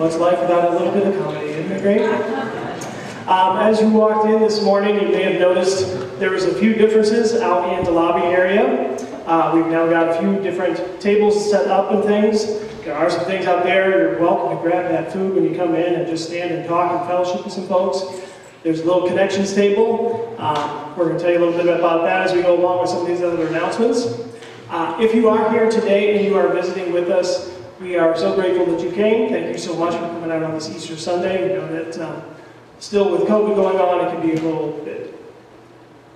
What's life without a little bit of comedy? Isn't it great? Um, as you walked in this morning, you may have noticed there was a few differences out in the lobby area. Uh, we've now got a few different tables set up and things. There are some things out there. You're welcome to grab that food when you come in and just stand and talk and fellowship with some folks. There's a little connections table. Um, we're going to tell you a little bit about that as we go along with some of these other announcements. Uh, if you are here today and you are visiting with us, we are so grateful that you came. Thank you so much for coming out on this Easter Sunday. We know that um, still with COVID going on, it can be a little bit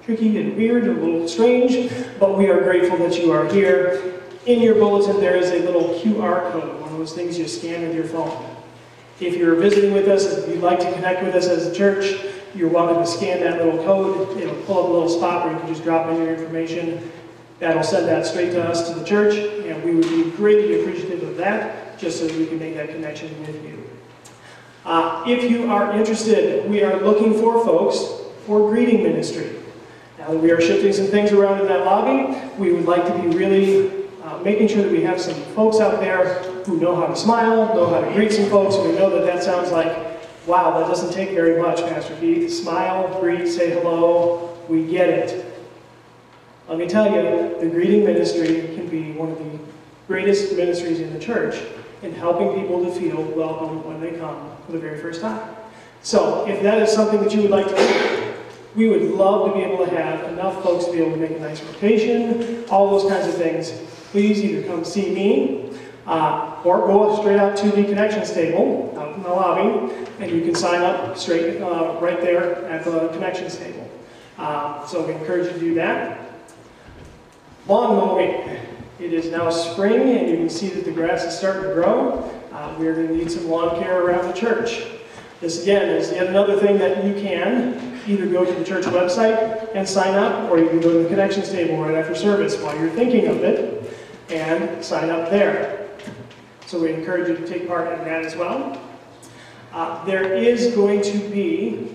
tricky and weird, a little strange, but we are grateful that you are here. In your bulletin, there is a little QR code, one of those things you scan with your phone. If you're visiting with us, if you'd like to connect with us as a church, you're welcome to scan that little code. It'll pull up a little spot where you can just drop in your information. That'll send that straight to us, to the church, and we would be greatly appreciative of that, just so we can make that connection with you. Uh, if you are interested, we are looking for folks for greeting ministry. Now that we are shifting some things around in that lobby, we would like to be really uh, making sure that we have some folks out there who know how to smile, know how to greet some folks. We know that that sounds like, wow, that doesn't take very much, Pastor Keith. Smile, greet, say hello, we get it. Let me tell you, the greeting ministry can be one of the greatest ministries in the church in helping people to feel welcome when they come for the very first time. So, if that is something that you would like to do, we would love to be able to have enough folks to be able to make a nice rotation, all those kinds of things. Please either come see me uh, or go straight out to the connections table out in the lobby, and you can sign up straight uh, right there at the connections table. Uh, so we encourage you to do that. Lawn mowing. It is now spring, and you can see that the grass is starting to grow. Uh, we're going to need some lawn care around the church. This again is yet another thing that you can either go to the church website and sign up, or you can go to the connections table right after service while you're thinking of it and sign up there. So we encourage you to take part in that as well. Uh, there is going to be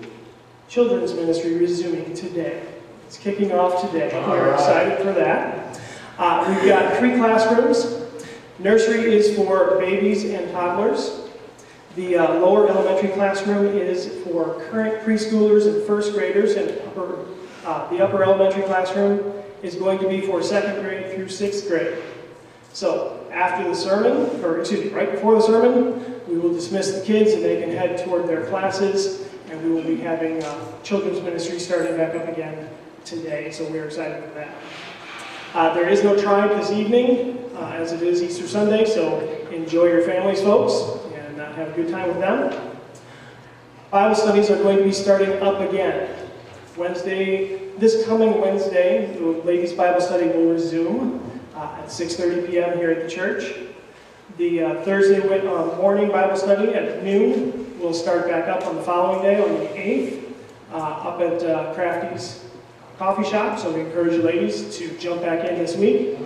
children's ministry resuming today. It's kicking off today. We're excited for that. Uh, we've got three classrooms. Nursery is for babies and toddlers. The uh, lower elementary classroom is for current preschoolers and first graders, and upper, uh, the upper elementary classroom is going to be for second grade through sixth grade. So after the sermon, or excuse me, right before the sermon, we will dismiss the kids and they can head toward their classes, and we will be having uh, children's ministry starting back up again today, so we're excited for that. Uh, there is no tribe this evening, uh, as it is Easter Sunday, so enjoy your families, folks, and uh, have a good time with them. Bible studies are going to be starting up again. Wednesday, this coming Wednesday, the ladies' Bible study will resume uh, at 6.30 p.m. here at the church. The uh, Thursday uh, morning Bible study at noon will start back up on the following day, on the 8th, uh, up at Crafty's coffee shop, so we encourage you ladies to jump back in this week.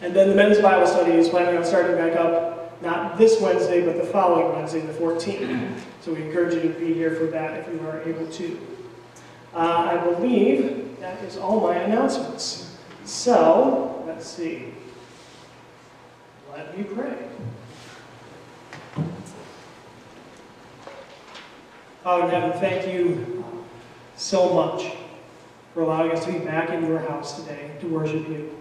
And then the men's Bible study is planning on starting back up, not this Wednesday, but the following Wednesday, the 14th. So we encourage you to be here for that if you are able to. Uh, I believe that is all my announcements. So, let's see. Let me pray. Father in heaven, thank you so much for allowing us to be back in your house today to worship you.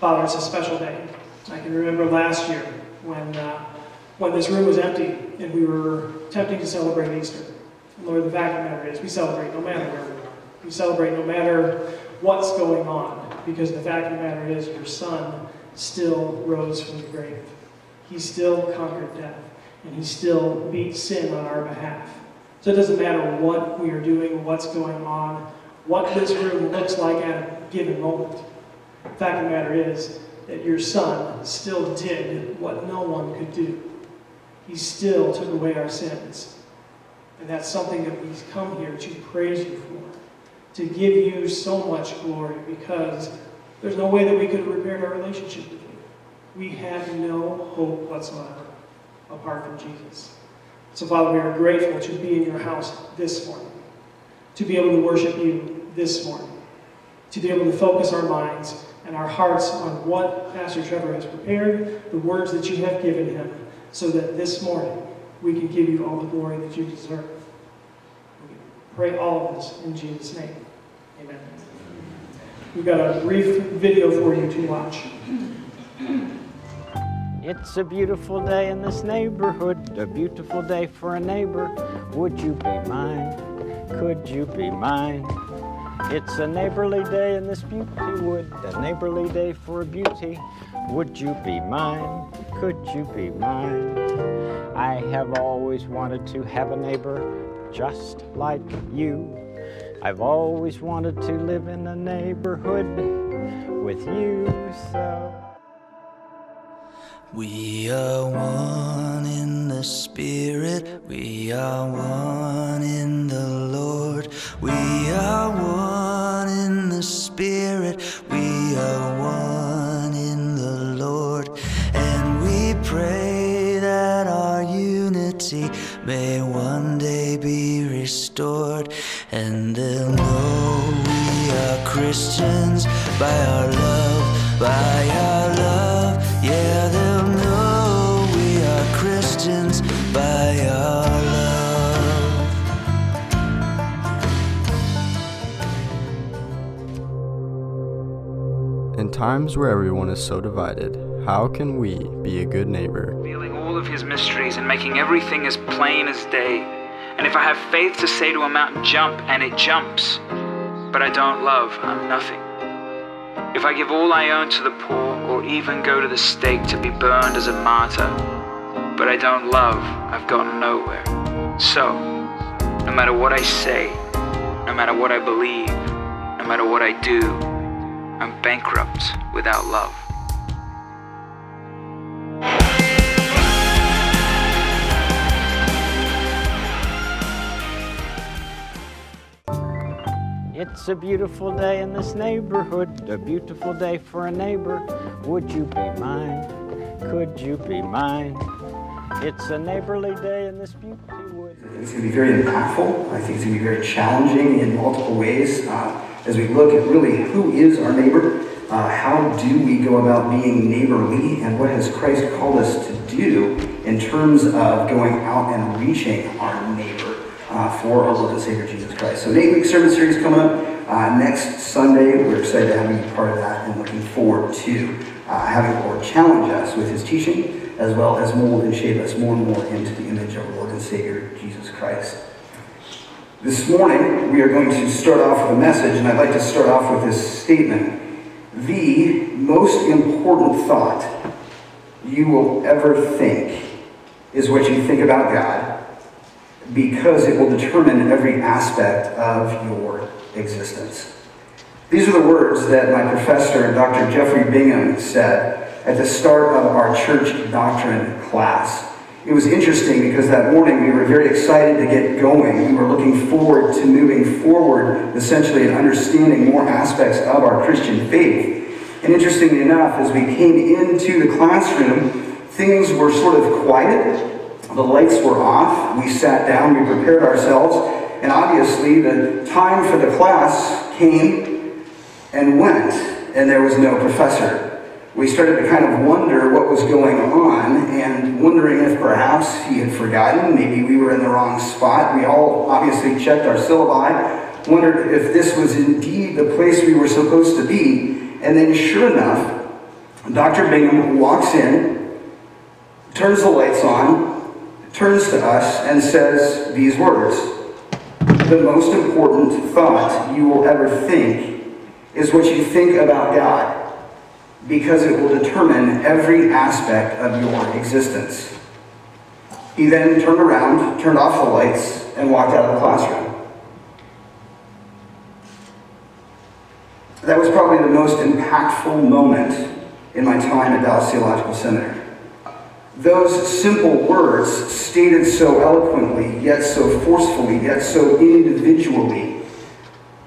Father, it's a special day. I can remember last year when, uh, when this room was empty and we were attempting to celebrate Easter. And Lord, the fact of the matter is, we celebrate no matter where we are. We celebrate no matter what's going on, because the fact of the matter is, your Son still rose from the grave. He still conquered death, and he still beat sin on our behalf. So it doesn't matter what we are doing, what's going on, what this room looks like at a given moment. The fact of the matter is that your Son still did what no one could do. He still took away our sins. And that's something that we come here to praise you for, to give you so much glory, because there's no way that we could have repaired our relationship with you. We have no hope whatsoever apart from Jesus. So, Father, we are grateful to be in your house this morning, to be able to worship you this morning, to be able to focus our minds and our hearts on what Pastor Trevor has prepared, the words that you have given him, so that this morning we can give you all the glory that you deserve. We pray all of this in Jesus' name. Amen. We've got a brief video for you to watch. It's a beautiful day in this neighborhood, a beautiful day for a neighbor. Would you be mine? Could you be mine? It's a neighborly day in this beauty wood, a neighborly day for beauty. Would you be mine? Could you be mine? I have always wanted to have a neighbor just like you. I've always wanted to live in a neighborhood with you, so. We are one in the Spirit, we are one in the Lord. We are one in the Spirit, we are one in the Lord. And we pray that our unity may one day be restored. And they'll know we are Christians by our love, by our times where everyone is so divided, how can we be a good neighbor? revealing all of his mysteries and making everything as plain as day. And if I have faith to say to a mountain, jump, and it jumps, but I don't love, I'm nothing. If I give all I own to the poor, or even go to the stake to be burned as a martyr, but I don't love, I've gotten nowhere. So, no matter what I say, no matter what I believe, no matter what I do, I'm bankrupt without love. It's a beautiful day in this neighborhood, a beautiful day for a neighbor. Would you be mine? Could you be mine? It's a neighborly day in this beauty wood. It's going to be very impactful. I think it's going to be very challenging in multiple ways uh, as we look at really who is our neighbor, uh, how do we go about being neighborly, and what has Christ called us to do in terms of going out and reaching our neighbor uh, for our Lord and Savior Jesus Christ. So, an eight week sermon series coming up uh, next Sunday. We're excited to have you part of that and looking forward to uh, having Lord challenge us with his teaching as well as mold and shape us more and more into the image of our Lord and Savior Jesus Christ. This morning, we are going to start off with a message, and I'd like to start off with this statement. The most important thought you will ever think is what you think about God, because it will determine every aspect of your existence. These are the words that my professor, Dr. Jeffrey Bingham, said at the start of our church doctrine class. It was interesting because that morning we were very excited to get going. We were looking forward to moving forward, essentially, and understanding more aspects of our Christian faith. And interestingly enough, as we came into the classroom, things were sort of quiet. The lights were off. We sat down, we prepared ourselves, and obviously the time for the class came and went, and there was no professor we started to kind of wonder what was going on and wondering if perhaps he had forgotten. Maybe we were in the wrong spot. We all obviously checked our syllabi, wondered if this was indeed the place we were supposed to be. And then, sure enough, Dr. Bingham walks in, turns the lights on, turns to us, and says these words The most important thought you will ever think is what you think about God because it will determine every aspect of your existence. He then turned around, turned off the lights, and walked out of the classroom. That was probably the most impactful moment in my time at Dallas Theological Seminary. Those simple words, stated so eloquently, yet so forcefully, yet so individually,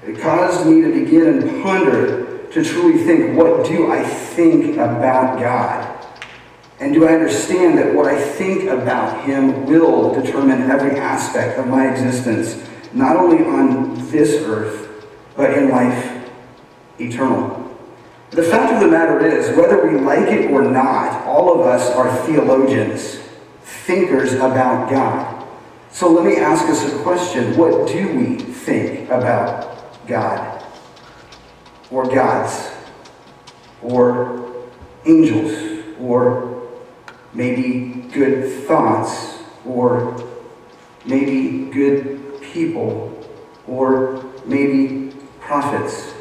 it caused me to begin and ponder to truly think, what do I think about God? And do I understand that what I think about Him will determine every aspect of my existence, not only on this earth, but in life eternal? The fact of the matter is, whether we like it or not, all of us are theologians, thinkers about God. So let me ask us a question. What do we think about God? Or gods? Or angels? Or maybe good thoughts? Or maybe good people? Or maybe prophets?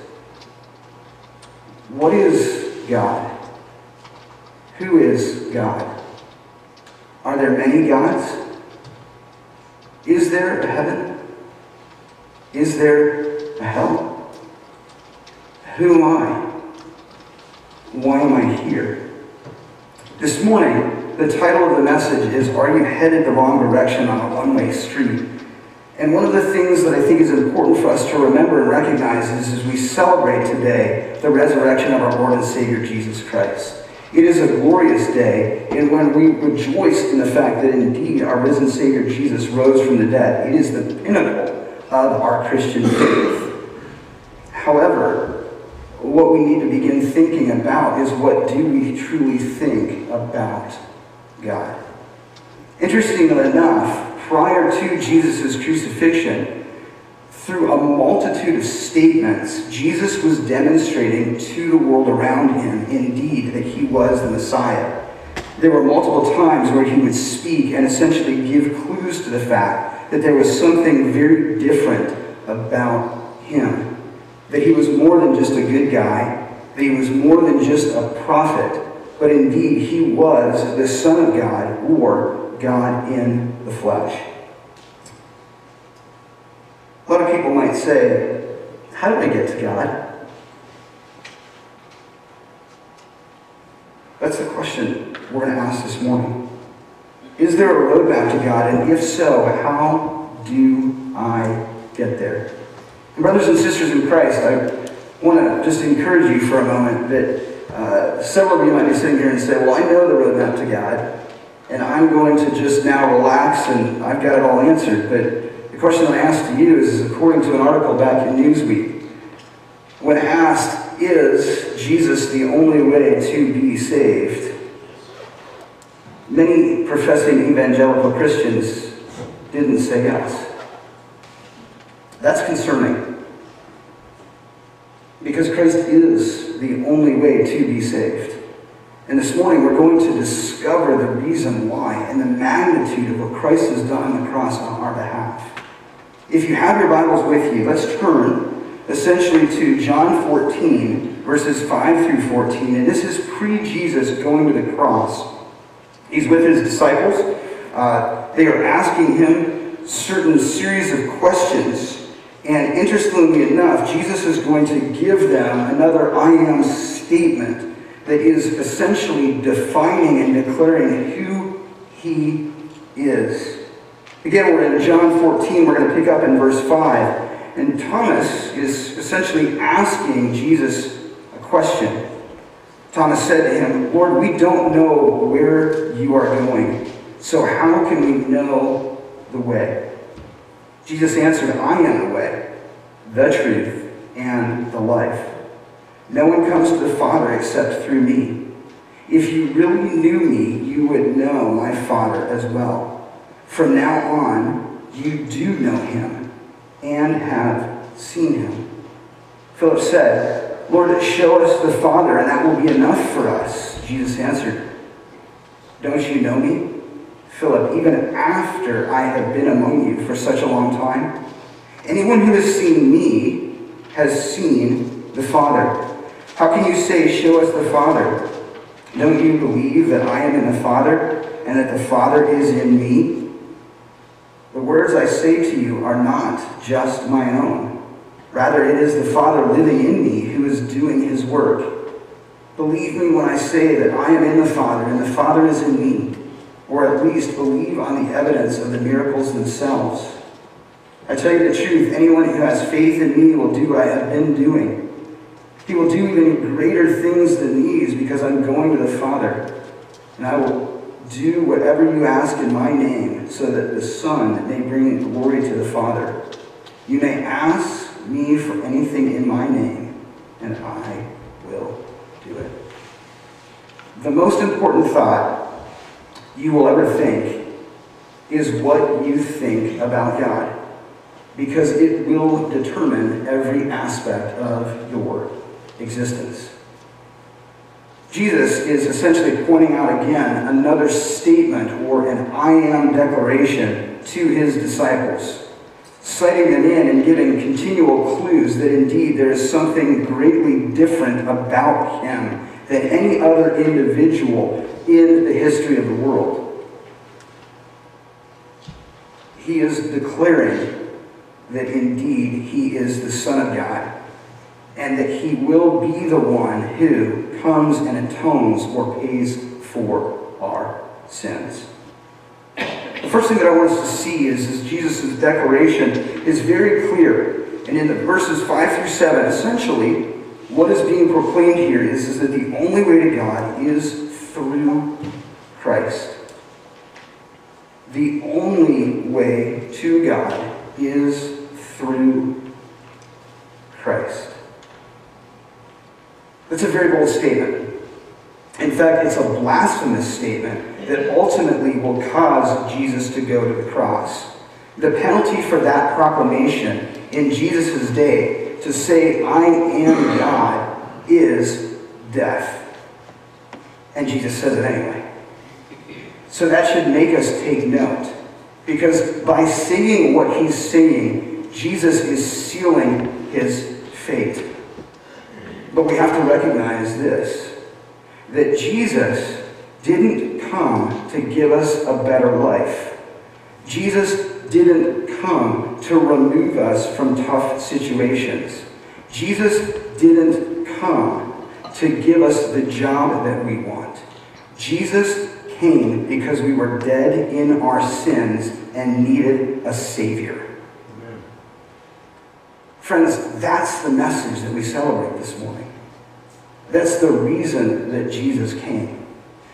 What is God? Who is God? Are there many gods? Is there a heaven? Is there a hell? Who am I? Why am I here? This morning, the title of the message is Are You Headed the Wrong Direction on a One Way Street? And one of the things that I think is important for us to remember and recognize is as we celebrate today the resurrection of our Lord and Savior Jesus Christ. It is a glorious day, and when we rejoice in the fact that indeed our risen Savior Jesus rose from the dead, it is the pinnacle of our Christian faith. However, what we need to begin thinking about is what do we truly think about God? Interestingly enough, prior to Jesus' crucifixion, through a multitude of statements, Jesus was demonstrating to the world around him, indeed, that he was the Messiah. There were multiple times where he would speak and essentially give clues to the fact that there was something very different about him. That he was more than just a good guy, that he was more than just a prophet, but indeed he was the Son of God or God in the flesh. A lot of people might say, How did I get to God? That's the question we're going to ask this morning. Is there a roadmap to God? And if so, how do I get there? Brothers and sisters in Christ, I want to just encourage you for a moment that uh, several of you might be sitting here and say, Well, I know the roadmap to God, and I'm going to just now relax and I've got it all answered. But the question I ask to you is according to an article back in Newsweek, when asked, Is Jesus the only way to be saved? Many professing evangelical Christians didn't say yes. That's concerning. Because Christ is the only way to be saved. And this morning we're going to discover the reason why and the magnitude of what Christ has done on the cross on our behalf. If you have your Bibles with you, let's turn essentially to John 14, verses 5 through 14. And this is pre Jesus going to the cross. He's with his disciples. Uh, they are asking him certain series of questions. And interestingly enough, Jesus is going to give them another I am statement that is essentially defining and declaring who he is. Again, we're in John 14, we're going to pick up in verse 5. And Thomas is essentially asking Jesus a question. Thomas said to him, Lord, we don't know where you are going, so how can we know the way? Jesus answered, I am the way, the truth, and the life. No one comes to the Father except through me. If you really knew me, you would know my Father as well. From now on, you do know him and have seen him. Philip said, Lord, show us the Father, and that will be enough for us. Jesus answered, Don't you know me, Philip, even after I have been among you for such a long time? Anyone who has seen me has seen the Father. How can you say, Show us the Father? Don't you believe that I am in the Father and that the Father is in me? The words I say to you are not just my own. Rather, it is the Father living in me who is doing his work. Believe me when I say that I am in the Father and the Father is in me, or at least believe on the evidence of the miracles themselves. I tell you the truth, anyone who has faith in me will do what I have been doing. He will do even greater things than these because I'm going to the Father. And I will do whatever you ask in my name so that the Son may bring glory to the Father. You may ask me for anything in my name, and I will do it. The most important thought you will ever think is what you think about God because it will determine every aspect of your existence. Jesus is essentially pointing out again another statement or an I am declaration to his disciples, citing them in and giving continual clues that indeed there is something greatly different about him than any other individual in the history of the world. He is declaring that indeed he is the Son of God and that he will be the one who comes and atones or pays for our sins. The first thing that I want us to see is, is Jesus' declaration is very clear. And in the verses 5 through 7, essentially, what is being proclaimed here is, is that the only way to God is through Christ. The only way to God is through Christ. That's a very bold statement. In fact, it's a blasphemous statement that ultimately will cause Jesus to go to the cross. The penalty for that proclamation in Jesus' day to say, I am God, is death. And Jesus says it anyway. So that should make us take note. Because by saying what he's saying, Jesus is sealing his fate. But we have to recognize this that Jesus didn't come to give us a better life. Jesus didn't come to remove us from tough situations. Jesus didn't come to give us the job that we want. Jesus came because we were dead in our sins and needed a Savior. Amen. Friends, that's the message that we celebrate this morning. That's the reason that Jesus came.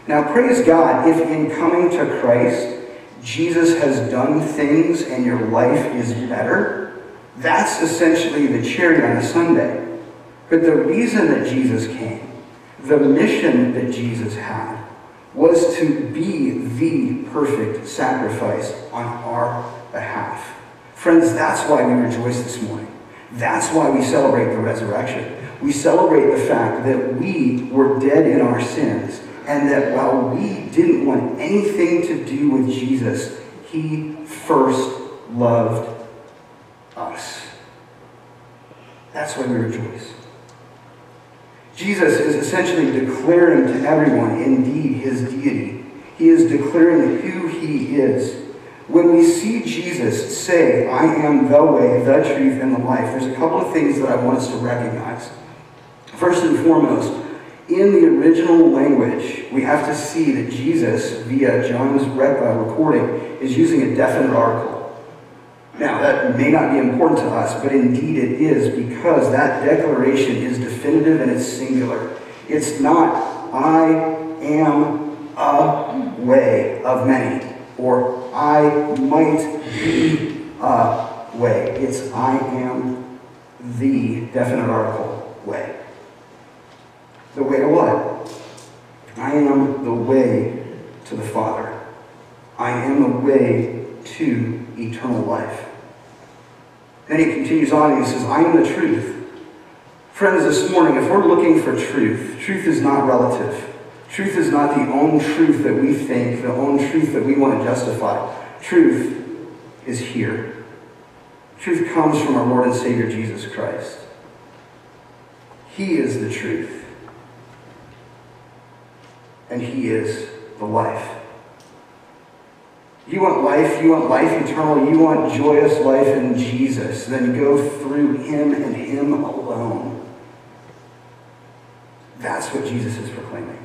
Now, praise God if in coming to Christ, Jesus has done things and your life is better. That's essentially the cherry on a sundae. But the reason that Jesus came, the mission that Jesus had, was to be the perfect sacrifice on our behalf. Friends, that's why we rejoice this morning. That's why we celebrate the resurrection. We celebrate the fact that we were dead in our sins and that while we didn't want anything to do with Jesus, he first loved us. That's why we rejoice. Jesus is essentially declaring to everyone, indeed, his deity. He is declaring who he is. When we see Jesus say, I am the way, the truth, and the life, there's a couple of things that I want us to recognize. First and foremost, in the original language, we have to see that Jesus, via John's recording, is using a definite article. Now, that may not be important to us, but indeed it is because that declaration is definitive and it's singular. It's not, I am a way of many, or I might be a way. It's, I am the definite article way. The way to what? I am the way to the Father. I am the way to eternal life. Then he continues on and he says, I am the truth. Friends, this morning, if we're looking for truth, truth is not relative. Truth is not the own truth that we think, the own truth that we want to justify. Truth is here. Truth comes from our Lord and Savior Jesus Christ. He is the truth. And He is the life. You want life, you want life eternal, you want joyous life in Jesus, then go through Him and Him alone. That's what Jesus is proclaiming.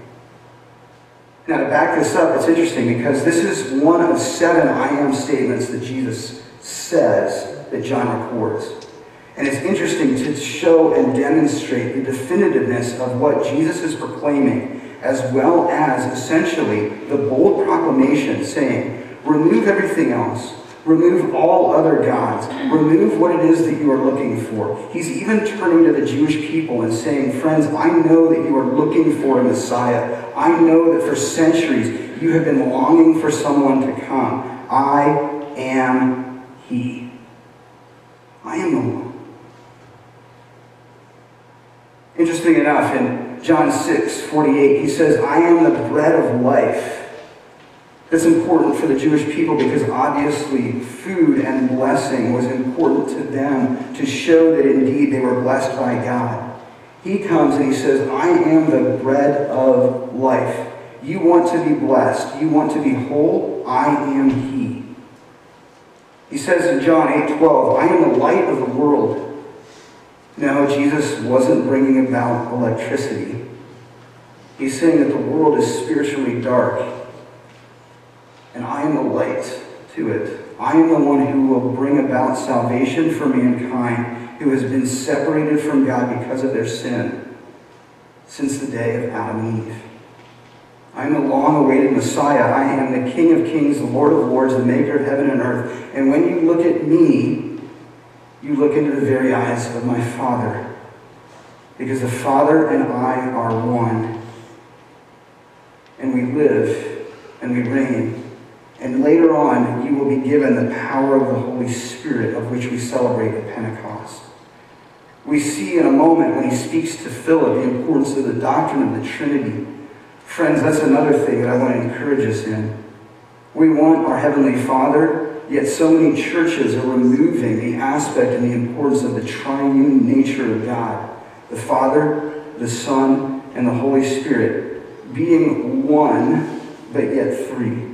Now, to back this up, it's interesting because this is one of seven I am statements that Jesus says that John records. And it's interesting to show and demonstrate the definitiveness of what Jesus is proclaiming, as well as essentially the bold proclamation saying, Remove everything else. Remove all other gods. Remove what it is that you are looking for. He's even turning to the Jewish people and saying, Friends, I know that you are looking for a Messiah. I know that for centuries You have been longing for someone to come. I am He. I am the one. Interesting enough, in John 6 48, he says, I am the bread of life. That's important for the Jewish people because obviously food and blessing was important to them to show that indeed they were blessed by God. He comes and he says, I am the bread of life. You want to be blessed. You want to be whole. I am He. He says in John 8 12, I am the light of the world. No, Jesus wasn't bringing about electricity. He's saying that the world is spiritually dark and I am the light to it. I am the one who will bring about salvation for mankind who has been separated from God because of their sin since the day of Adam and Eve. I am the long awaited Messiah. I am the King of kings, the Lord of lords, the maker of heaven and earth. And when you look at me, you look into the very eyes of my Father. Because the Father and I are one. And we live and we reign and later on, you will be given the power of the Holy Spirit, of which we celebrate at Pentecost. We see in a moment when he speaks to Philip the importance of the doctrine of the Trinity. Friends, that's another thing that I want to encourage us in. We want our Heavenly Father, yet so many churches are removing the aspect and the importance of the triune nature of God the Father, the Son, and the Holy Spirit being one, but yet three.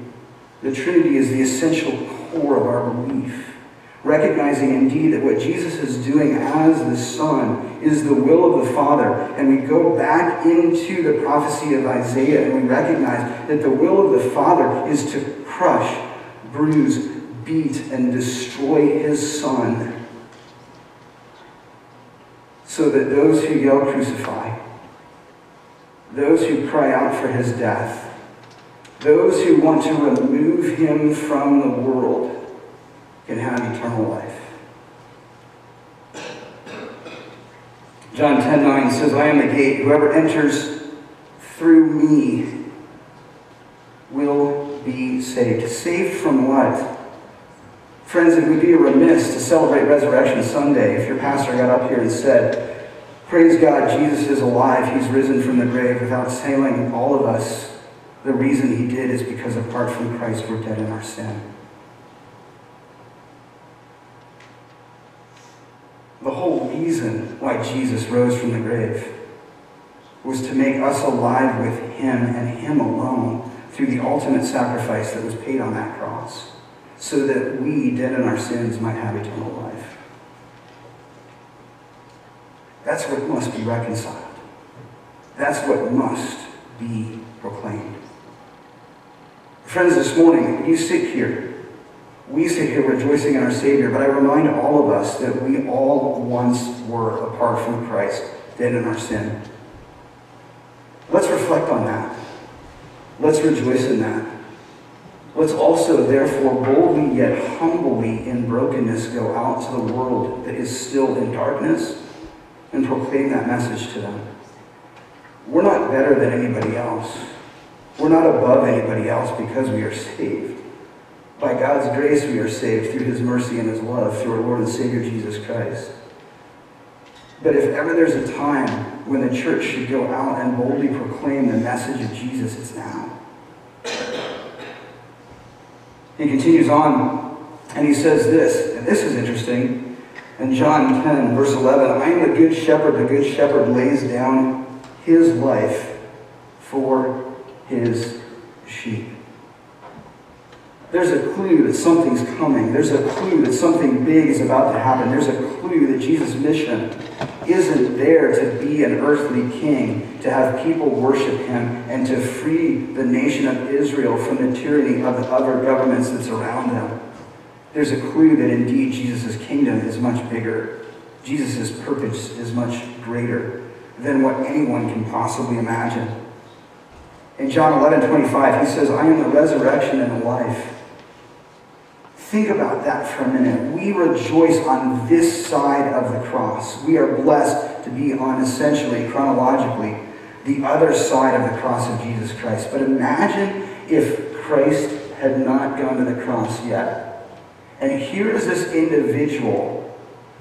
The Trinity is the essential core of our belief. Recognizing indeed that what Jesus is doing as the Son is the will of the Father. And we go back into the prophecy of Isaiah and we recognize that the will of the Father is to crush, bruise, beat, and destroy his Son. So that those who yell crucify, those who cry out for his death, those who want to remove him from the world can have eternal life. John 10 9 says, I am the gate. Whoever enters through me will be saved. Saved from what? Friends, it would be remiss to celebrate Resurrection Sunday if your pastor got up here and said, Praise God, Jesus is alive. He's risen from the grave without telling all of us the reason he did is because apart from Christ, we're dead in our sin. The whole reason why Jesus rose from the grave was to make us alive with him and him alone through the ultimate sacrifice that was paid on that cross, so that we, dead in our sins, might have eternal life. That's what must be reconciled. That's what must be proclaimed. Friends, this morning, you sit here. We sit here rejoicing in our Savior, but I remind all of us that we all once were apart from Christ, dead in our sin. Let's reflect on that. Let's rejoice in that. Let's also, therefore, boldly yet humbly in brokenness go out to the world that is still in darkness and proclaim that message to them. We're not better than anybody else. We're not above anybody else because we are saved. By God's grace, we are saved through his mercy and his love, through our Lord and Savior Jesus Christ. But if ever there's a time when the church should go out and boldly proclaim the message of Jesus, it's now. He continues on, and he says this, and this is interesting. In John 10, verse 11, I am the good shepherd. The good shepherd lays down his life for his sheep. There's a clue that something's coming. There's a clue that something big is about to happen. There's a clue that Jesus' mission isn't there to be an earthly king, to have people worship him, and to free the nation of Israel from the tyranny of the other governments that surround them. There's a clue that indeed Jesus' kingdom is much bigger. Jesus' purpose is much greater than what anyone can possibly imagine. In John 11, 25, he says, I am the resurrection and the life. Think about that for a minute. We rejoice on this side of the cross. We are blessed to be on essentially, chronologically, the other side of the cross of Jesus Christ. But imagine if Christ had not gone to the cross yet. And here is this individual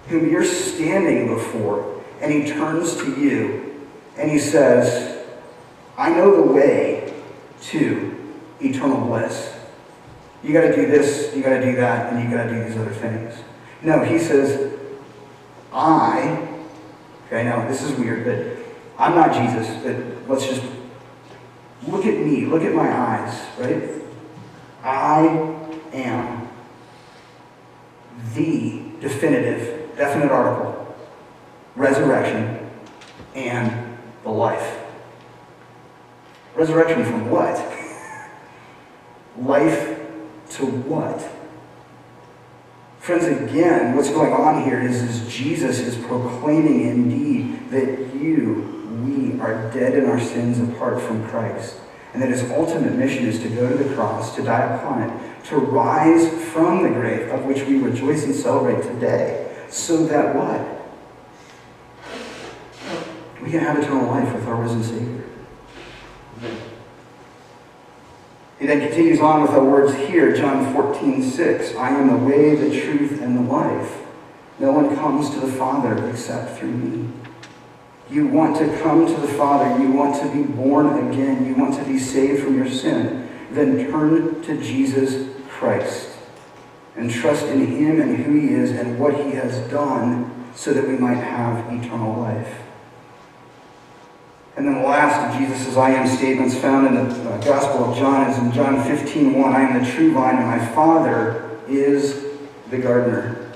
whom you're standing before, and he turns to you and he says, I know the way to eternal bliss. You got to do this, you got to do that, and you got to do these other things. No, he says, I, okay, now this is weird, but I'm not Jesus, but let's just look at me, look at my eyes, right? I am the definitive, definite article, resurrection, and the life. Resurrection from what? life to what? Friends, again, what's going on here is, is Jesus is proclaiming indeed that you, we, are dead in our sins apart from Christ. And that his ultimate mission is to go to the cross, to die upon it, to rise from the grave, of which we rejoice and celebrate today, so that what? We can have eternal life with our risen Savior. He then continues on with our words here, John 14, 6. I am the way, the truth, and the life. No one comes to the Father except through me. You want to come to the Father, you want to be born again, you want to be saved from your sin, then turn to Jesus Christ and trust in Him and who He is and what He has done so that we might have eternal life. And then the last of Jesus' I am statements found in the uh, Gospel of John is in John 15, 1. I am the true vine, and my Father is the gardener.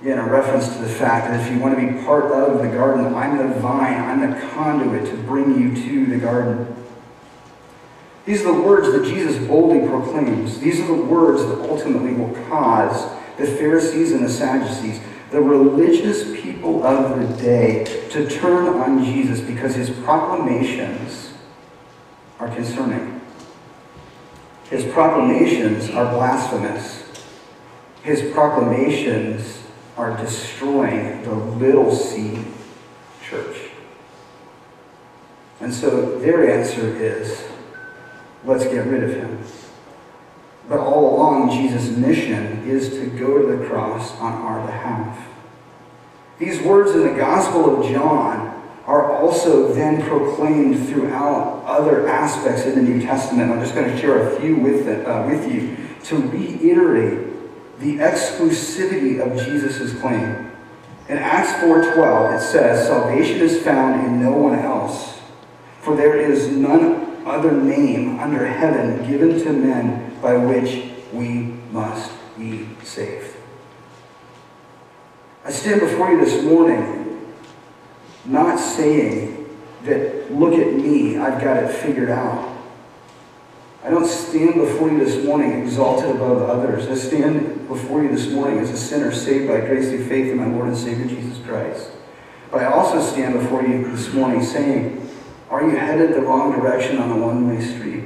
Again, a reference to the fact that if you want to be part of the garden, I'm the vine, I'm the conduit to bring you to the garden. These are the words that Jesus boldly proclaims. These are the words that ultimately will cause the Pharisees and the Sadducees, the religious people of the day, to turn on Jesus because his proclamations are concerning. His proclamations are blasphemous. His proclamations are destroying the little c church. And so their answer is let's get rid of him. But all along, Jesus' mission is to go to the cross on our behalf. These words in the Gospel of John are also then proclaimed throughout other aspects of the New Testament. I'm just going to share a few with, uh, with you to reiterate the exclusivity of Jesus' claim. In Acts 4.12, it says, Salvation is found in no one else, for there is none other name under heaven given to men by which we must be saved. I stand before you this morning not saying that, look at me, I've got it figured out. I don't stand before you this morning exalted above others. I stand before you this morning as a sinner saved by grace through faith in my Lord and Savior Jesus Christ. But I also stand before you this morning saying, are you headed the wrong direction on a one-way street?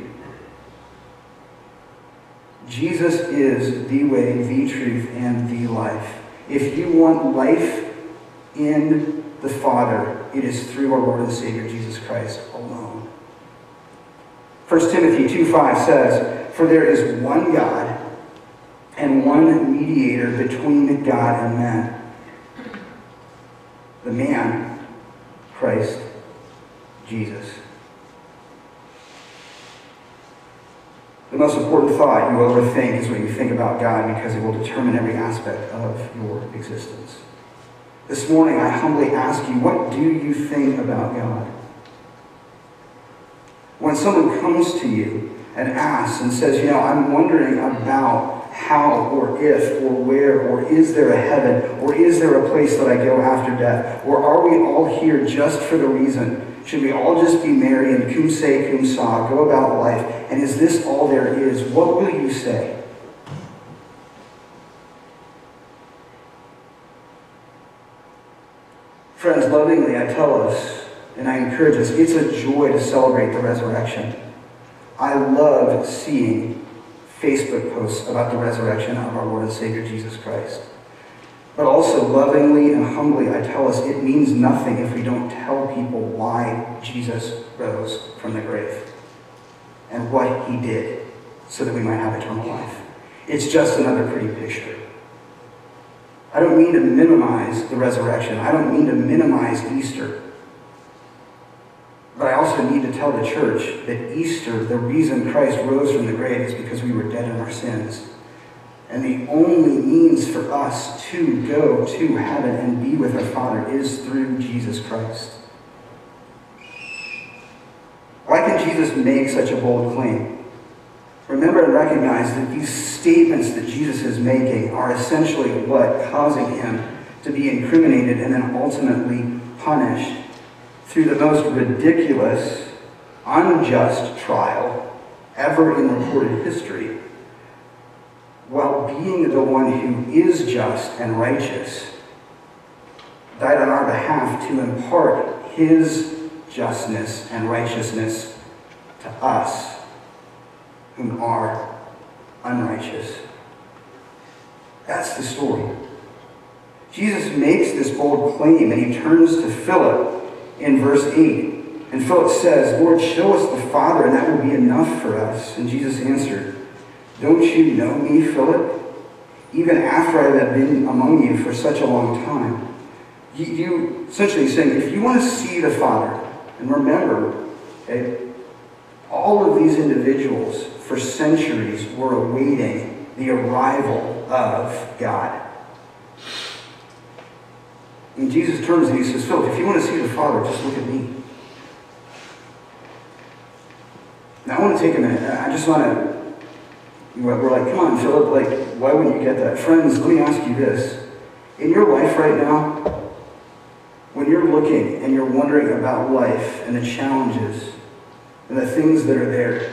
Jesus is the way, the truth, and the life. If you want life in the Father, it is through our Lord and Savior Jesus Christ alone. 1 Timothy 2.5 says, For there is one God and one mediator between God and men. The man, Christ Jesus. The most important thought you ever think is what you think about God because it will determine every aspect of your existence. This morning, I humbly ask you, what do you think about God? When someone comes to you and asks and says, you know, I'm wondering about how or if or where or is there a heaven or is there a place that I go after death or are we all here just for the reason should we all just be merry and cum se cum sa, go about life? And is this all there is? What will you say? Friends, lovingly, I tell us and I encourage us, it's a joy to celebrate the resurrection. I love seeing Facebook posts about the resurrection of our Lord and Savior Jesus Christ. But also, lovingly and humbly, I tell us it means nothing if we don't tell people why Jesus rose from the grave. and what he did so that we might have eternal life. It's just another pretty picture. I don't mean to minimize the resurrection. I don't mean to minimize Easter. But I also need to tell the church that Easter, the reason Christ rose from the grave, is because we were dead in our sins. And the only means for us to go to heaven and be with our Father is through Jesus Christ. Why can Jesus make such a bold claim? Remember and recognize that these statements that Jesus is making are essentially what causing him to be incriminated and then ultimately punished through the most ridiculous, unjust trial ever in recorded history, while being the one who is just and righteous, died on our behalf to impart his justness and righteousness to us whom are unrighteous. That's the story. Jesus makes this bold claim and he turns to Philip in verse 8. And Philip says, Lord, show us the Father, and that will be enough for us. And Jesus answered, Don't you know me, Philip? Even after I have been among you for such a long time. You, you essentially saying, if you want to see the Father, and remember, okay, all of these individuals for centuries were awaiting the arrival of God. And Jesus turns and he says, Philip, if you want to see the Father, just look at me. Now I want to take a minute. I just want to, we're like, come on, Philip, like, why wouldn't you get that? Friends, let me ask you this. In your life right now, when you're looking and you're wondering about life and the challenges and the things that are there,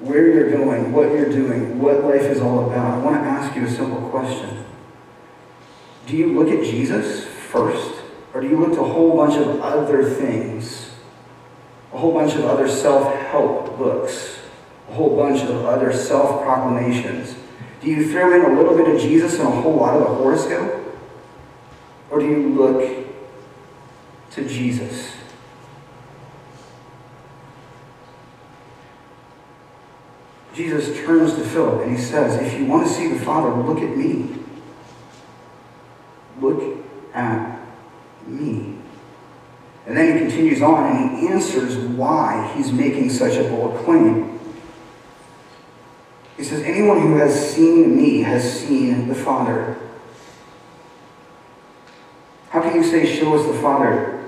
where you're going, what you're doing, what life is all about, I want to ask you a simple question. Do you look at Jesus first? Or do you look to a whole bunch of other things? A whole bunch of other self help books? A whole bunch of other self proclamations? Do you throw in a little bit of Jesus and a whole lot of the horoscope? Or do you look to Jesus? Jesus turns to Philip and he says, If you want to see the Father, look at me. Look at me. And then he continues on and he answers why he's making such a bold claim. He says, Anyone who has seen me has seen the Father. How can you say, Show us the Father?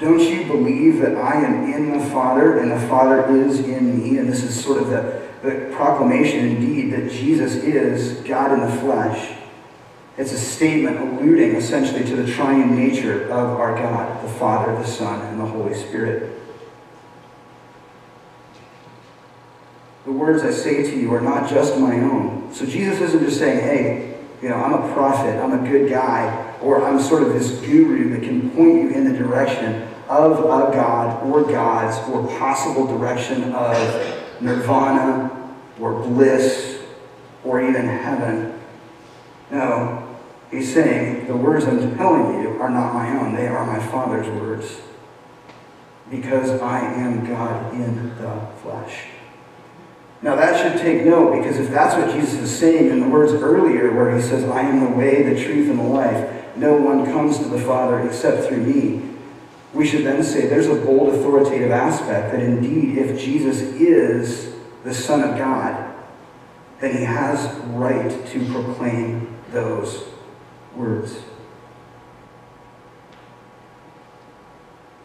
Don't you believe that I am in the Father and the Father is in me? And this is sort of the, the proclamation indeed that Jesus is God in the flesh. It's a statement alluding essentially to the triune nature of our God, the Father, the Son, and the Holy Spirit. The words I say to you are not just my own. So Jesus isn't just saying, hey, you know, I'm a prophet, I'm a good guy, or I'm sort of this guru that can point you in the direction of a God or gods or possible direction of nirvana or bliss or even heaven. No, he's saying, the words I'm telling you are not my own, they are my Father's words. Because I am God in the flesh. Now that should take note because if that's what Jesus is saying in the words earlier where he says, I am the way, the truth, and the life, no one comes to the Father except through me. We should then say there's a bold authoritative aspect that indeed if Jesus is the Son of God, then he has right to proclaim those words.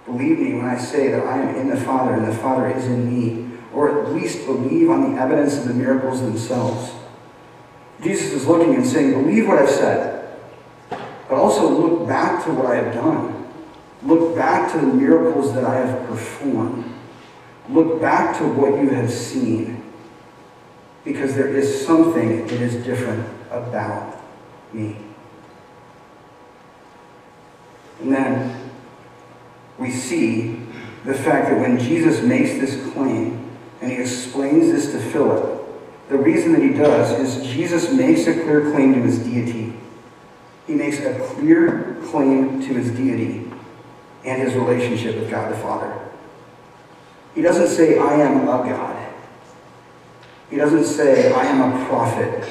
Believe me when I say that I am in the Father and the Father is in me, or at least believe on the evidence of the miracles themselves. Jesus is looking and saying, Believe what I've said, but also look back to what I have done. Look back to the miracles that I have performed. Look back to what you have seen. Because there is something that is different about me. And then we see the fact that when Jesus makes this claim and he explains this to Philip, the reason that he does is Jesus makes a clear claim to his deity. He makes a clear claim to his deity and his relationship with God the Father. He doesn't say, I am a God. He doesn't say, I am a prophet.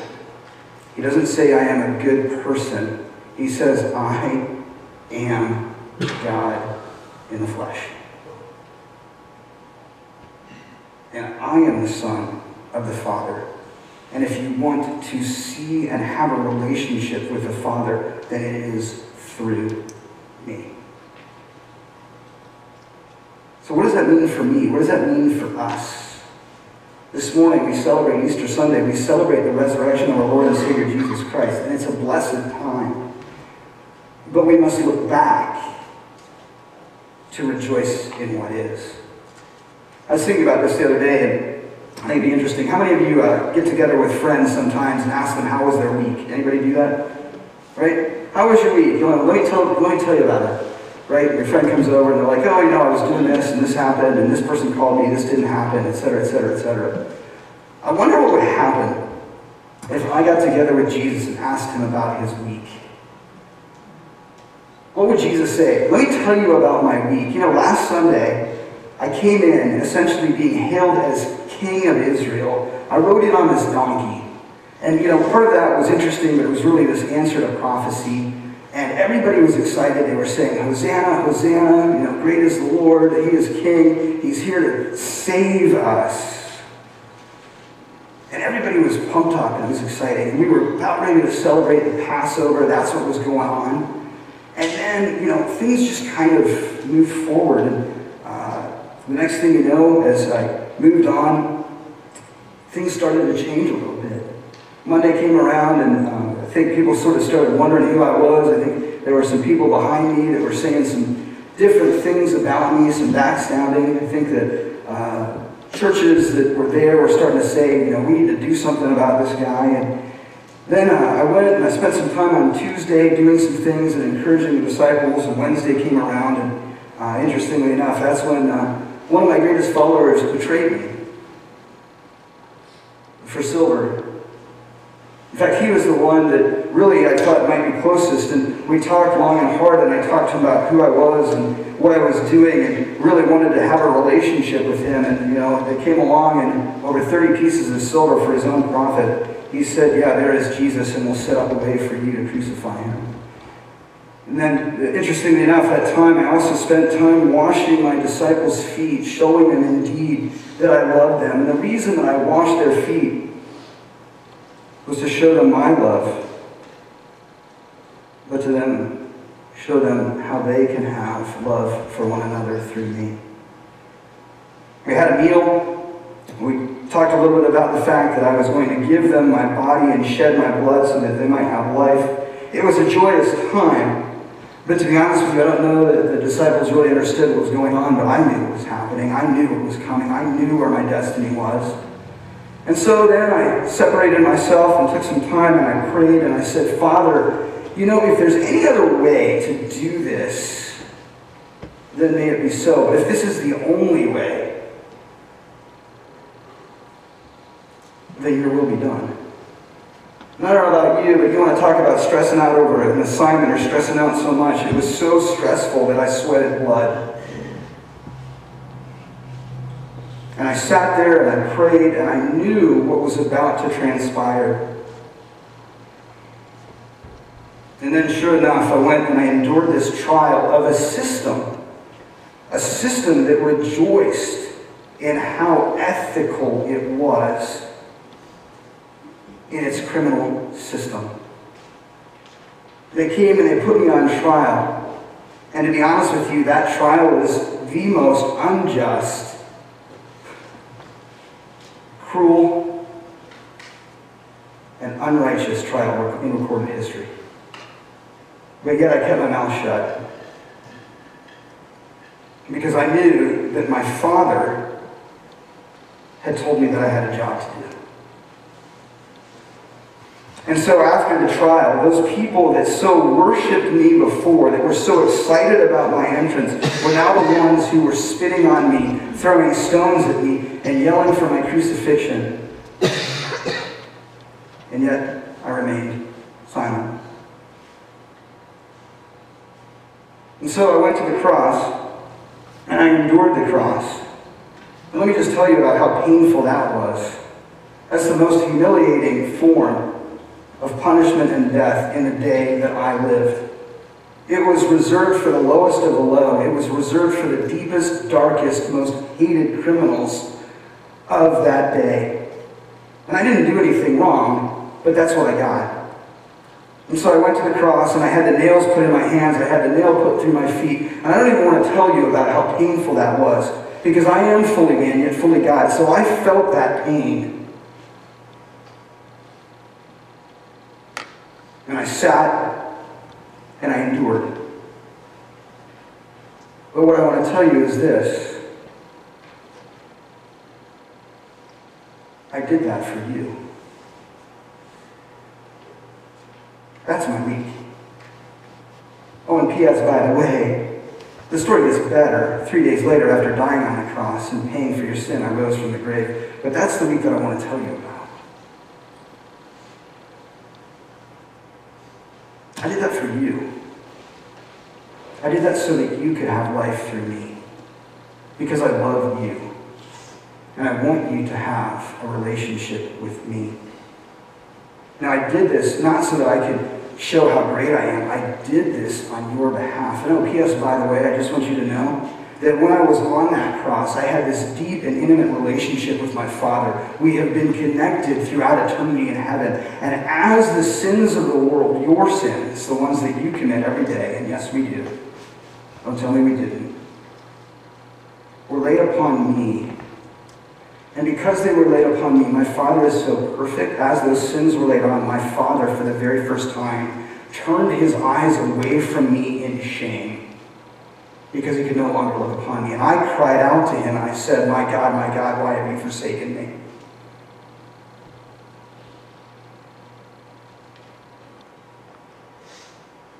He doesn't say, I am a good person. He says, I am God in the flesh. And I am the Son of the Father. And if you want to see and have a relationship with the Father, then it is through me. So, what does that mean for me? What does that mean for us? This morning we celebrate Easter Sunday. We celebrate the resurrection of our Lord and Savior Jesus Christ. And it's a blessed time. But we must look back to rejoice in what is. I was thinking about this the other day, and I think it'd be interesting. How many of you uh, get together with friends sometimes and ask them how was their week? Anybody do that? Right? How was your week? You know, let me tell let me tell you about it. Right? Your friend comes over and they're like, oh, you know, I was doing this and this happened and this person called me, this didn't happen, etc., etc., et cetera, et cetera. I wonder what would happen if I got together with Jesus and asked him about his week. What would Jesus say? Let me tell you about my week. You know, last Sunday, I came in essentially being hailed as king of Israel. I rode in on this donkey. And, you know, part of that was interesting, but it was really this answer to prophecy. And everybody was excited. They were saying, Hosanna, Hosanna, you know, great is the Lord. He is king. He's here to save us. And everybody was pumped up and it was exciting. And we were about ready to celebrate the Passover. That's what was going on. And then, you know, things just kind of moved forward. The next thing you know, as I moved on, things started to change a little bit. Monday came around, and um, I think people sort of started wondering who I was. I think there were some people behind me that were saying some different things about me, some backstabbing. I think that uh, churches that were there were starting to say, you know, we need to do something about this guy. And then uh, I went and I spent some time on Tuesday doing some things and encouraging the disciples, and Wednesday came around, and uh, interestingly enough, that's when uh, one of my greatest followers betrayed me for silver. In fact, he was the one that really I thought might be closest, and we talked long and hard, and I talked to him about who I was and what I was doing, and really wanted to have a relationship with him. And you know, they came along, and over 30 pieces of silver for his own profit, he said, "Yeah, there is Jesus, and we'll set up a way for you to crucify him." And then, interestingly enough, that time I also spent time washing my disciples' feet, showing them indeed that I loved them. And the reason that I washed their feet was to show them my love, but to them, show them how they can have love for one another through me. We had a meal. We talked a little bit about the fact that I was going to give them my body and shed my blood so that they might have life. It was a joyous time. But to be honest with you, I don't know that the disciples really understood what was going on, but I knew what was happening. I knew what was coming. I knew where my destiny was. And so then I separated myself and took some time and I prayed and I said, Father, you know, if there's any other way to do this, then may it be so. But if this is the only way, then your will be done. I don't know about you, but you want to talk about stressing out over an assignment or stressing out so much. It was so stressful that I sweated blood. And I sat there and I prayed and I knew what was about to transpire. And then, sure enough, I went and I endured this trial of a system, a system that rejoiced in how ethical it was in its criminal system. They came and they put me on trial. And to be honest with you, that trial was the most unjust, cruel, and unrighteous trial in recorded history. But yet I kept my mouth shut. Because I knew that my father had told me that I had a job to do. And so after the trial, those people that so worshiped me before, that were so excited about my entrance, were now the ones who were spitting on me, throwing stones at me, and yelling for my crucifixion. And yet I remained silent. And so I went to the cross, and I endured the cross. And let me just tell you about how painful that was. That's the most humiliating form of punishment and death in the day that I lived. It was reserved for the lowest of the low. It was reserved for the deepest, darkest, most hated criminals of that day. And I didn't do anything wrong, but that's what I got. And so I went to the cross and I had the nails put in my hands, I had the nail put through my feet. And I don't even want to tell you about how painful that was because I am fully man yet fully God. So I felt that pain. And I sat and I endured. But what I want to tell you is this I did that for you. That's my week. Oh, and P.S., by the way, the story gets better. Three days later, after dying on the cross and paying for your sin, I rose from the grave. But that's the week that I want to tell you about. I did that for you. I did that so that you could have life through me. Because I love you. And I want you to have a relationship with me. Now, I did this not so that I could show how great I am. I did this on your behalf. And oh, P.S., by the way, I just want you to know that when I was on that cross, I had this deep and intimate relationship with my Father. We have been connected throughout eternity in heaven. And as the sins of the world, your sins, the ones that you commit every day, and yes, we do, don't tell me we didn't, were laid upon me. And because they were laid upon me, my Father is so perfect. As those sins were laid on, my Father, for the very first time, turned his eyes away from me in shame because he could no longer look upon me. And I cried out to him, and I said, My God, my God, why have you forsaken me?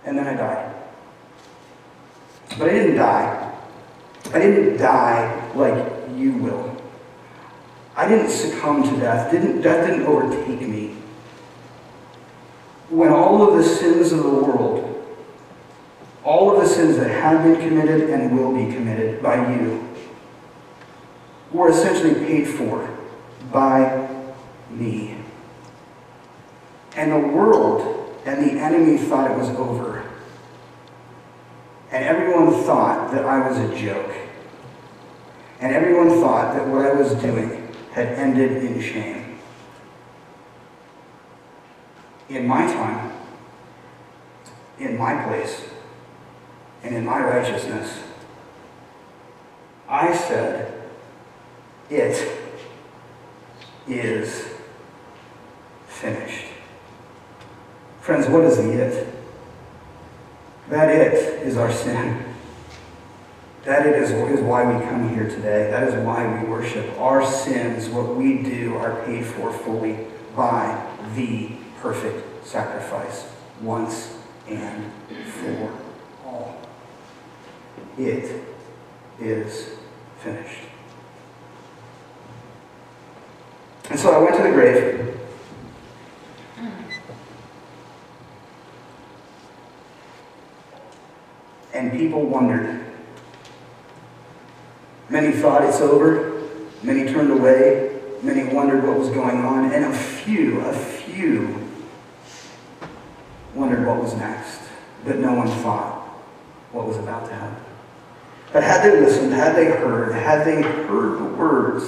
And then I died. But I didn't die. I didn't die like you will. I didn't succumb to death. Didn't, death didn't overtake me. When all of the sins of the world all of the sins that have been committed and will be committed by you were essentially paid for by me. And the world and the enemy thought it was over. And everyone thought that I was a joke. And everyone thought that what I was doing had ended in shame. In my time, in my place, and in my righteousness, I said, It is finished. Friends, what is the it? That it is our sin. That it is, is why we come here today. That is why we worship. Our sins, what we do, are paid for fully by the perfect sacrifice once and for all. It is finished. And so I went to the grave. And people wondered. Many thought it's over. Many turned away. Many wondered what was going on. And a few, a few wondered what was next. But no one thought what was about to happen. But had they listened, had they heard, had they heard the words,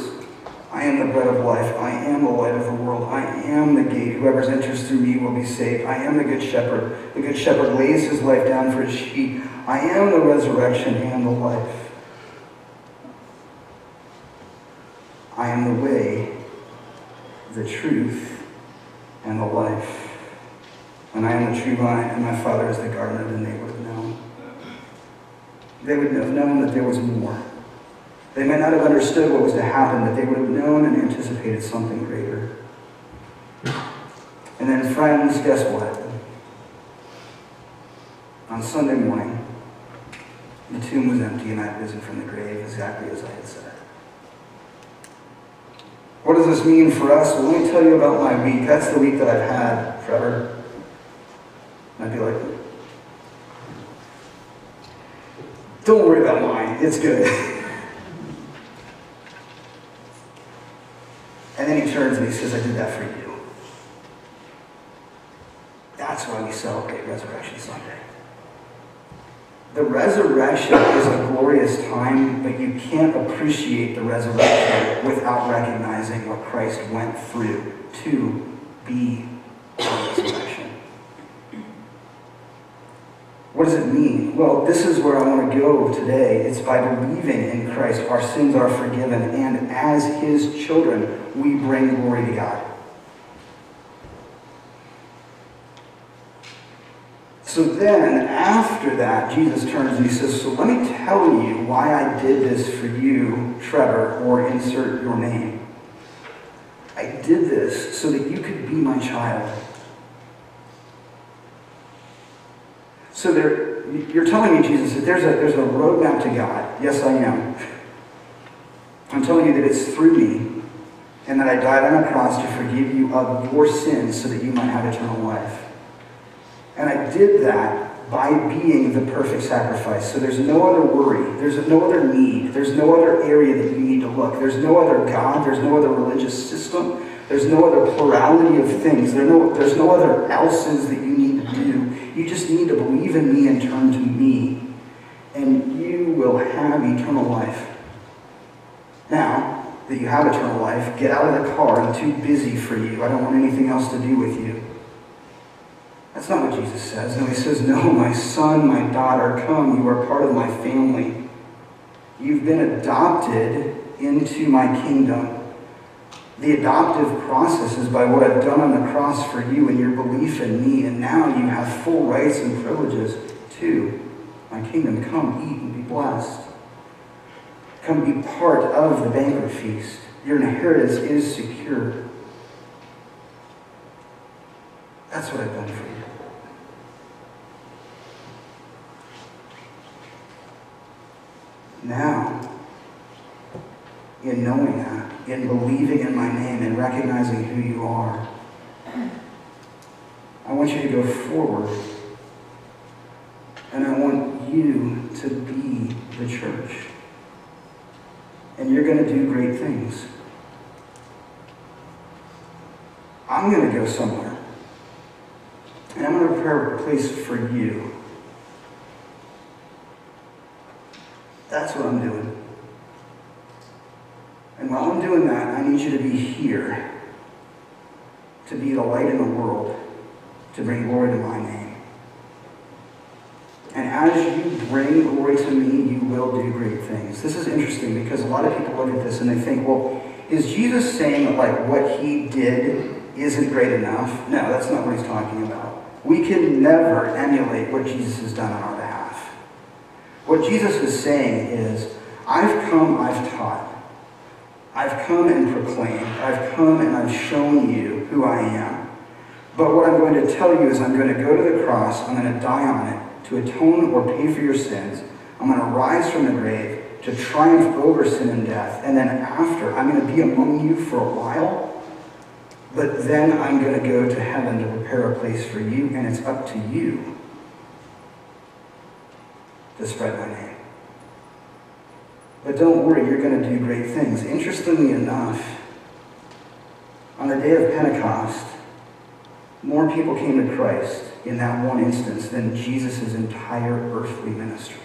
I am the bread of life, I am the light of the world, I am the gate, whoever enters through me will be saved, I am the good shepherd, the good shepherd lays his life down for his sheep, I am the resurrection and the life. I am the way, the truth, and the life. And I am the true vine, and my Father is the gardener, and they would have known. They would have known that there was more. They may not have understood what was to happen, but they would have known and anticipated something greater. And then, friends, guess what? On Sunday morning, the tomb was empty and I had risen from the grave exactly as I had said. What does this mean for us? Well, let me tell you about my week. That's the week that I've had, forever. I'd be like, don't worry about mine. It's good. And then he turns and he says, I did that for you. That's why we celebrate Resurrection Sunday. The resurrection is a glorious time, but you can't appreciate the resurrection without recognizing what Christ went through to be the resurrection. What does it mean? Well, this is where I want to go today. It's by believing in Christ, our sins are forgiven, and as His children, we bring glory to God. So then, after that, Jesus turns and he says, So let me tell you why I did this for you, Trevor, or insert your name. I did this so that you could be my child. So there, you're telling me, Jesus, that there's a, there's a roadmap to God. Yes, I am. I'm telling you that it's through me and that I died on a cross to forgive you of your sins so that you might have eternal life. And I did that by being the perfect sacrifice. So there's no other worry. There's no other need. There's no other area that you need to look. There's no other God. There's no other religious system. There's no other plurality of things. There no, there's no other else's that you need to do. You just need to believe in me and turn to me. And you will have eternal life. Now that you have eternal life, get out of the car. I'm too busy for you. I don't want anything else to do with you. That's not what Jesus says. No, he says, No, my son, my daughter, come. You are part of my family. You've been adopted into my kingdom. The adoptive process is by what I've done on the cross for you and your belief in me, and now you have full rights and privileges to my kingdom. Come, eat, and be blessed. Come be part of the banquet feast. Your inheritance is secure. That's what I've done for you. Now, in knowing that, in believing in my name, and recognizing who you are, I want you to go forward. And I want you to be the church. And you're going to do great things. I'm going to go somewhere. And I'm going to prepare a place for you. That's what I'm doing. And while I'm doing that, I need you to be here. To be the light in the world. To bring glory to my name. And as you bring glory to me, you will do great things. This is interesting because a lot of people look at this and they think, well, is Jesus saying that like what he did isn't great enough? No, that's not what he's talking about. We can never emulate what Jesus has done on our. What Jesus is saying is, I've come, I've taught. I've come and proclaimed. I've come and I've shown you who I am. But what I'm going to tell you is I'm going to go to the cross, I'm going to die on it to atone or pay for your sins. I'm going to rise from the grave to triumph over sin and death. And then after, I'm going to be among you for a while. But then I'm going to go to heaven to prepare a place for you, and it's up to you to spread my name. But don't worry, you're going to do great things. Interestingly enough, on the day of Pentecost, more people came to Christ in that one instance than Jesus' entire earthly ministry.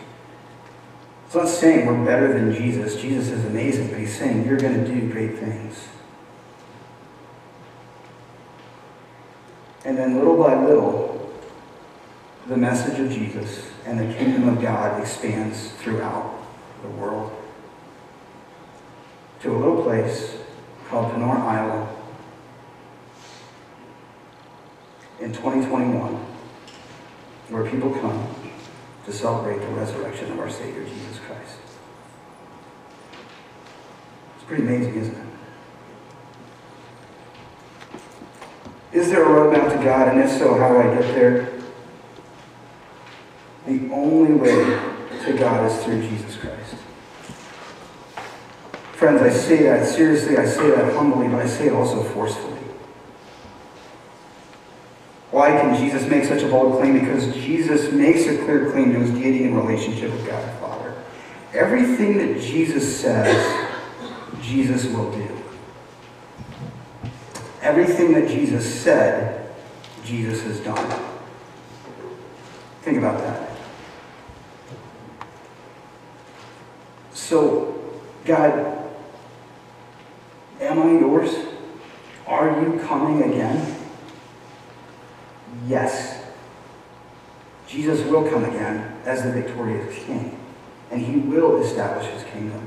It's not saying we're better than Jesus. Jesus is amazing, but he's saying you're going to do great things. And then little by little, the message of Jesus and the kingdom of God expands throughout the world to a little place called Panora, Iowa in 2021 where people come to celebrate the resurrection of our Savior Jesus Christ. It's pretty amazing, isn't it? Is there a roadmap to God? And if so, how do I get there? The only way to God is through Jesus Christ. Friends, I say that seriously, I say that humbly, but I say it also forcefully. Why can Jesus make such a bold claim? Because Jesus makes a clear claim to his deity and relationship with God the Father. Everything that Jesus says, Jesus will do. Everything that Jesus said, Jesus has done. Think about that. So, God, am I yours? Are you coming again? Yes. Jesus will come again as the victorious king, and he will establish his kingdom.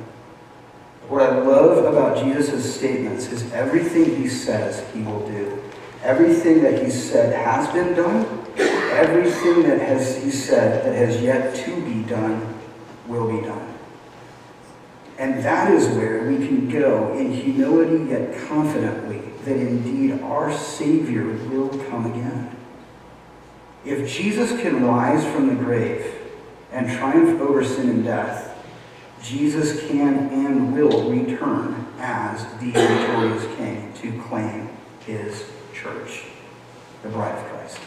What I love about Jesus' statements is everything he says he will do. Everything that he said has been done. Everything that has he said that has yet to be done will be done. And that is where we can go in humility yet confidently that indeed our Savior will come again. If Jesus can rise from the grave and triumph over sin and death, Jesus can and will return as the victorious King to claim his church, the bride of Christ.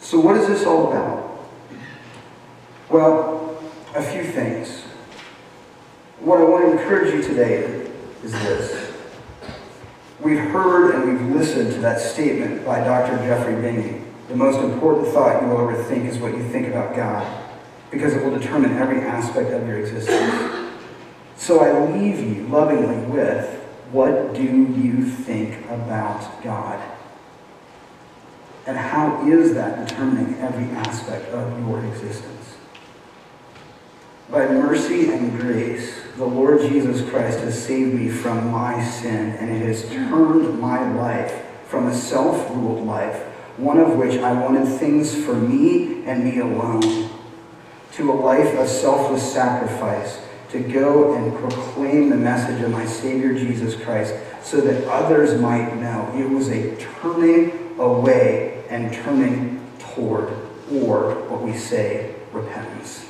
So, what is this all about? Well, a few things. What I want to encourage you today is this. We've heard and we've listened to that statement by Dr. Jeffrey Bingy. The most important thought you will ever think is what you think about God, because it will determine every aspect of your existence. So I leave you lovingly with what do you think about God? And how is that determining every aspect of your existence? By mercy and grace, the Lord Jesus Christ has saved me from my sin, and it has turned my life from a self ruled life, one of which I wanted things for me and me alone, to a life of selfless sacrifice, to go and proclaim the message of my Savior Jesus Christ so that others might know. It was a turning away and turning toward, or what we say, repentance.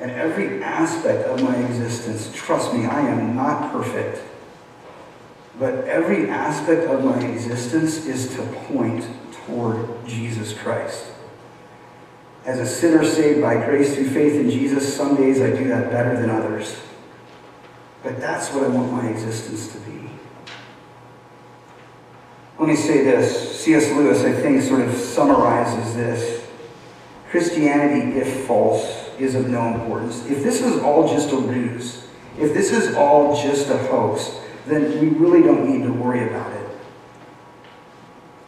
And every aspect of my existence, trust me, I am not perfect. But every aspect of my existence is to point toward Jesus Christ. As a sinner saved by grace through faith in Jesus, some days I do that better than others. But that's what I want my existence to be. Let me say this. C.S. Lewis, I think, sort of summarizes this. Christianity, if false, is of no importance. If this is all just a ruse, if this is all just a hoax, then we really don't need to worry about it.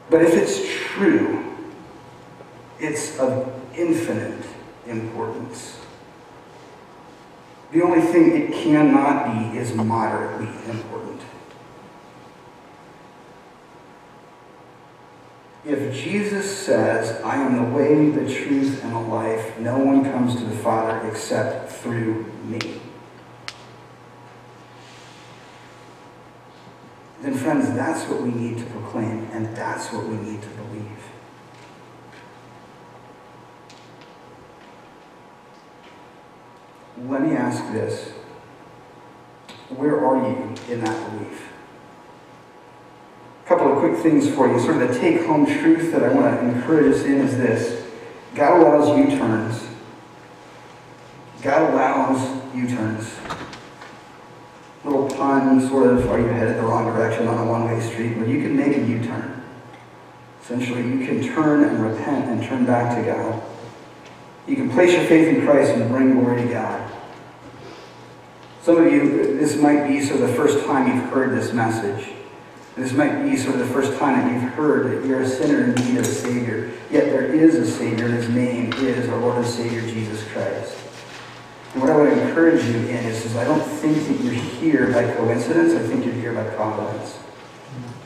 But if it's true, it's of infinite importance. The only thing it cannot be is moderately important. If Jesus says, I am the way, the truth, and the life, no one comes to the Father except through me. Then, friends, that's what we need to proclaim, and that's what we need to believe. Let me ask this Where are you in that belief? Of things for you. Sort of the take home truth that I want to encourage us in is this God allows U turns. God allows U turns. Little pun, sort of, are you headed the wrong direction on a one way street? Well, you can make a U turn. Essentially, you can turn and repent and turn back to God. You can place your faith in Christ and bring glory to God. Some of you, this might be so the first time you've heard this message. This might be sort of the first time that you've heard that you're a sinner in need of a Savior. Yet there is a Savior, and His name is our Lord and Savior, Jesus Christ. And what I would encourage you in is, is I don't think that you're here by coincidence. I think you're here by providence.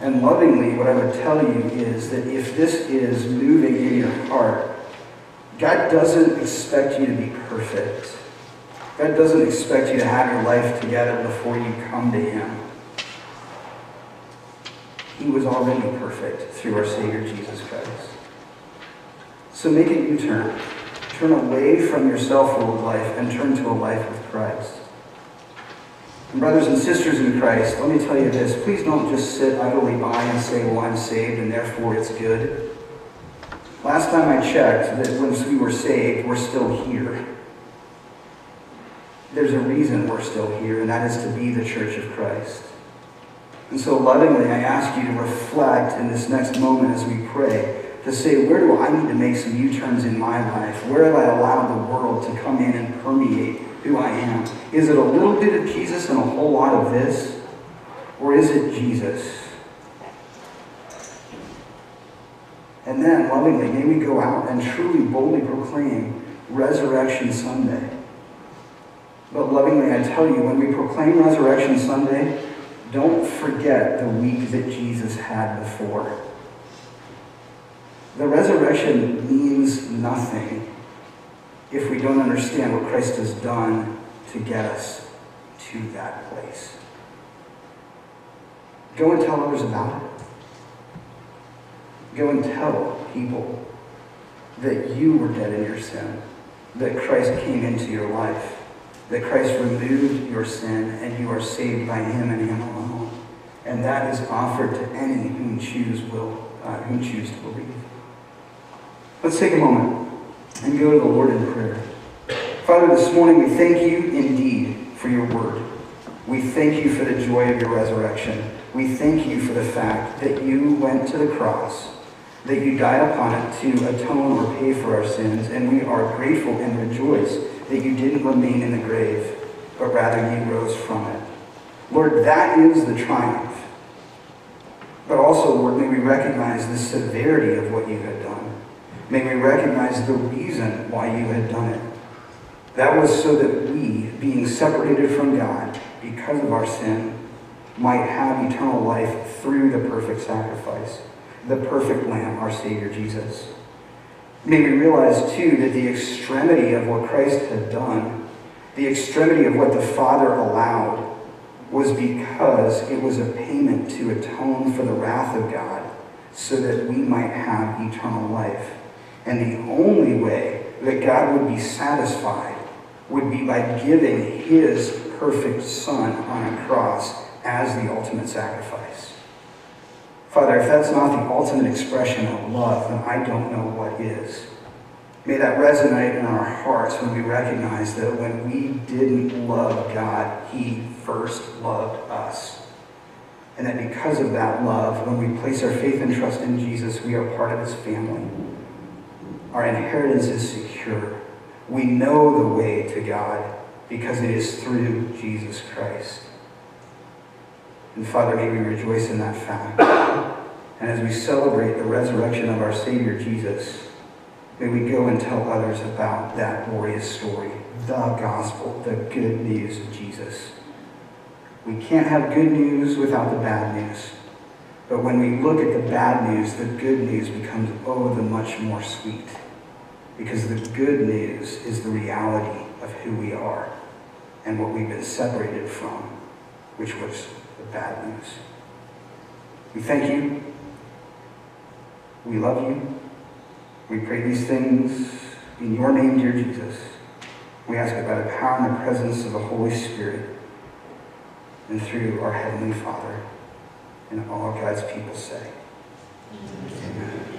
And lovingly, what I would tell you is that if this is moving in your heart, God doesn't expect you to be perfect. God doesn't expect you to have your life together before you come to Him. He was already perfect through our Savior Jesus Christ. So make a U turn. Turn away from your self ruled life and turn to a life with Christ. And brothers and sisters in Christ, let me tell you this. Please don't just sit idly by and say, well, I'm saved and therefore it's good. Last time I checked, that once we were saved, we're still here. there's a reason we're still here, and that is to be the church of Christ. And so, lovingly, I ask you to reflect in this next moment as we pray to say, where do I need to make some U turns in my life? Where have I allowed the world to come in and permeate who I am? Is it a little bit of Jesus and a whole lot of this? Or is it Jesus? And then, lovingly, may we go out and truly boldly proclaim Resurrection Sunday. But lovingly, I tell you, when we proclaim Resurrection Sunday, don't forget the week that Jesus had before. The resurrection means nothing if we don't understand what Christ has done to get us to that place. Go and tell others about it. Go and tell people that you were dead in your sin, that Christ came into your life, that Christ removed your sin, and you are saved by him and him alone. And that is offered to any whom choose will, uh, choose to believe. Let's take a moment and go to the Lord in prayer. Father, this morning we thank you indeed for your word. We thank you for the joy of your resurrection. We thank you for the fact that you went to the cross, that you died upon it to atone or pay for our sins, and we are grateful and rejoice that you didn't remain in the grave, but rather you rose from it. Lord, that is the triumph. But also, Lord, may we recognize the severity of what you had done. May we recognize the reason why you had done it. That was so that we, being separated from God because of our sin, might have eternal life through the perfect sacrifice, the perfect Lamb, our Savior Jesus. May we realize, too, that the extremity of what Christ had done, the extremity of what the Father allowed, was because it was a payment to atone for the wrath of God so that we might have eternal life. And the only way that God would be satisfied would be by giving his perfect Son on a cross as the ultimate sacrifice. Father, if that's not the ultimate expression of love, then I don't know what is. May that resonate in our hearts when we recognize that when we didn't love God, He first loved us. And that because of that love, when we place our faith and trust in Jesus, we are part of His family. Our inheritance is secure. We know the way to God because it is through Jesus Christ. And Father, may we rejoice in that fact. And as we celebrate the resurrection of our Savior Jesus, may we go and tell others about that glorious story, the gospel, the good news of Jesus. We can't have good news without the bad news. But when we look at the bad news, the good news becomes, oh, the much more sweet. Because the good news is the reality of who we are and what we've been separated from, which was the bad news. We thank you. We love you. We pray these things in your name, dear Jesus. We ask it by the power and the presence of the Holy Spirit and through our Heavenly Father and all God's people say. Amen.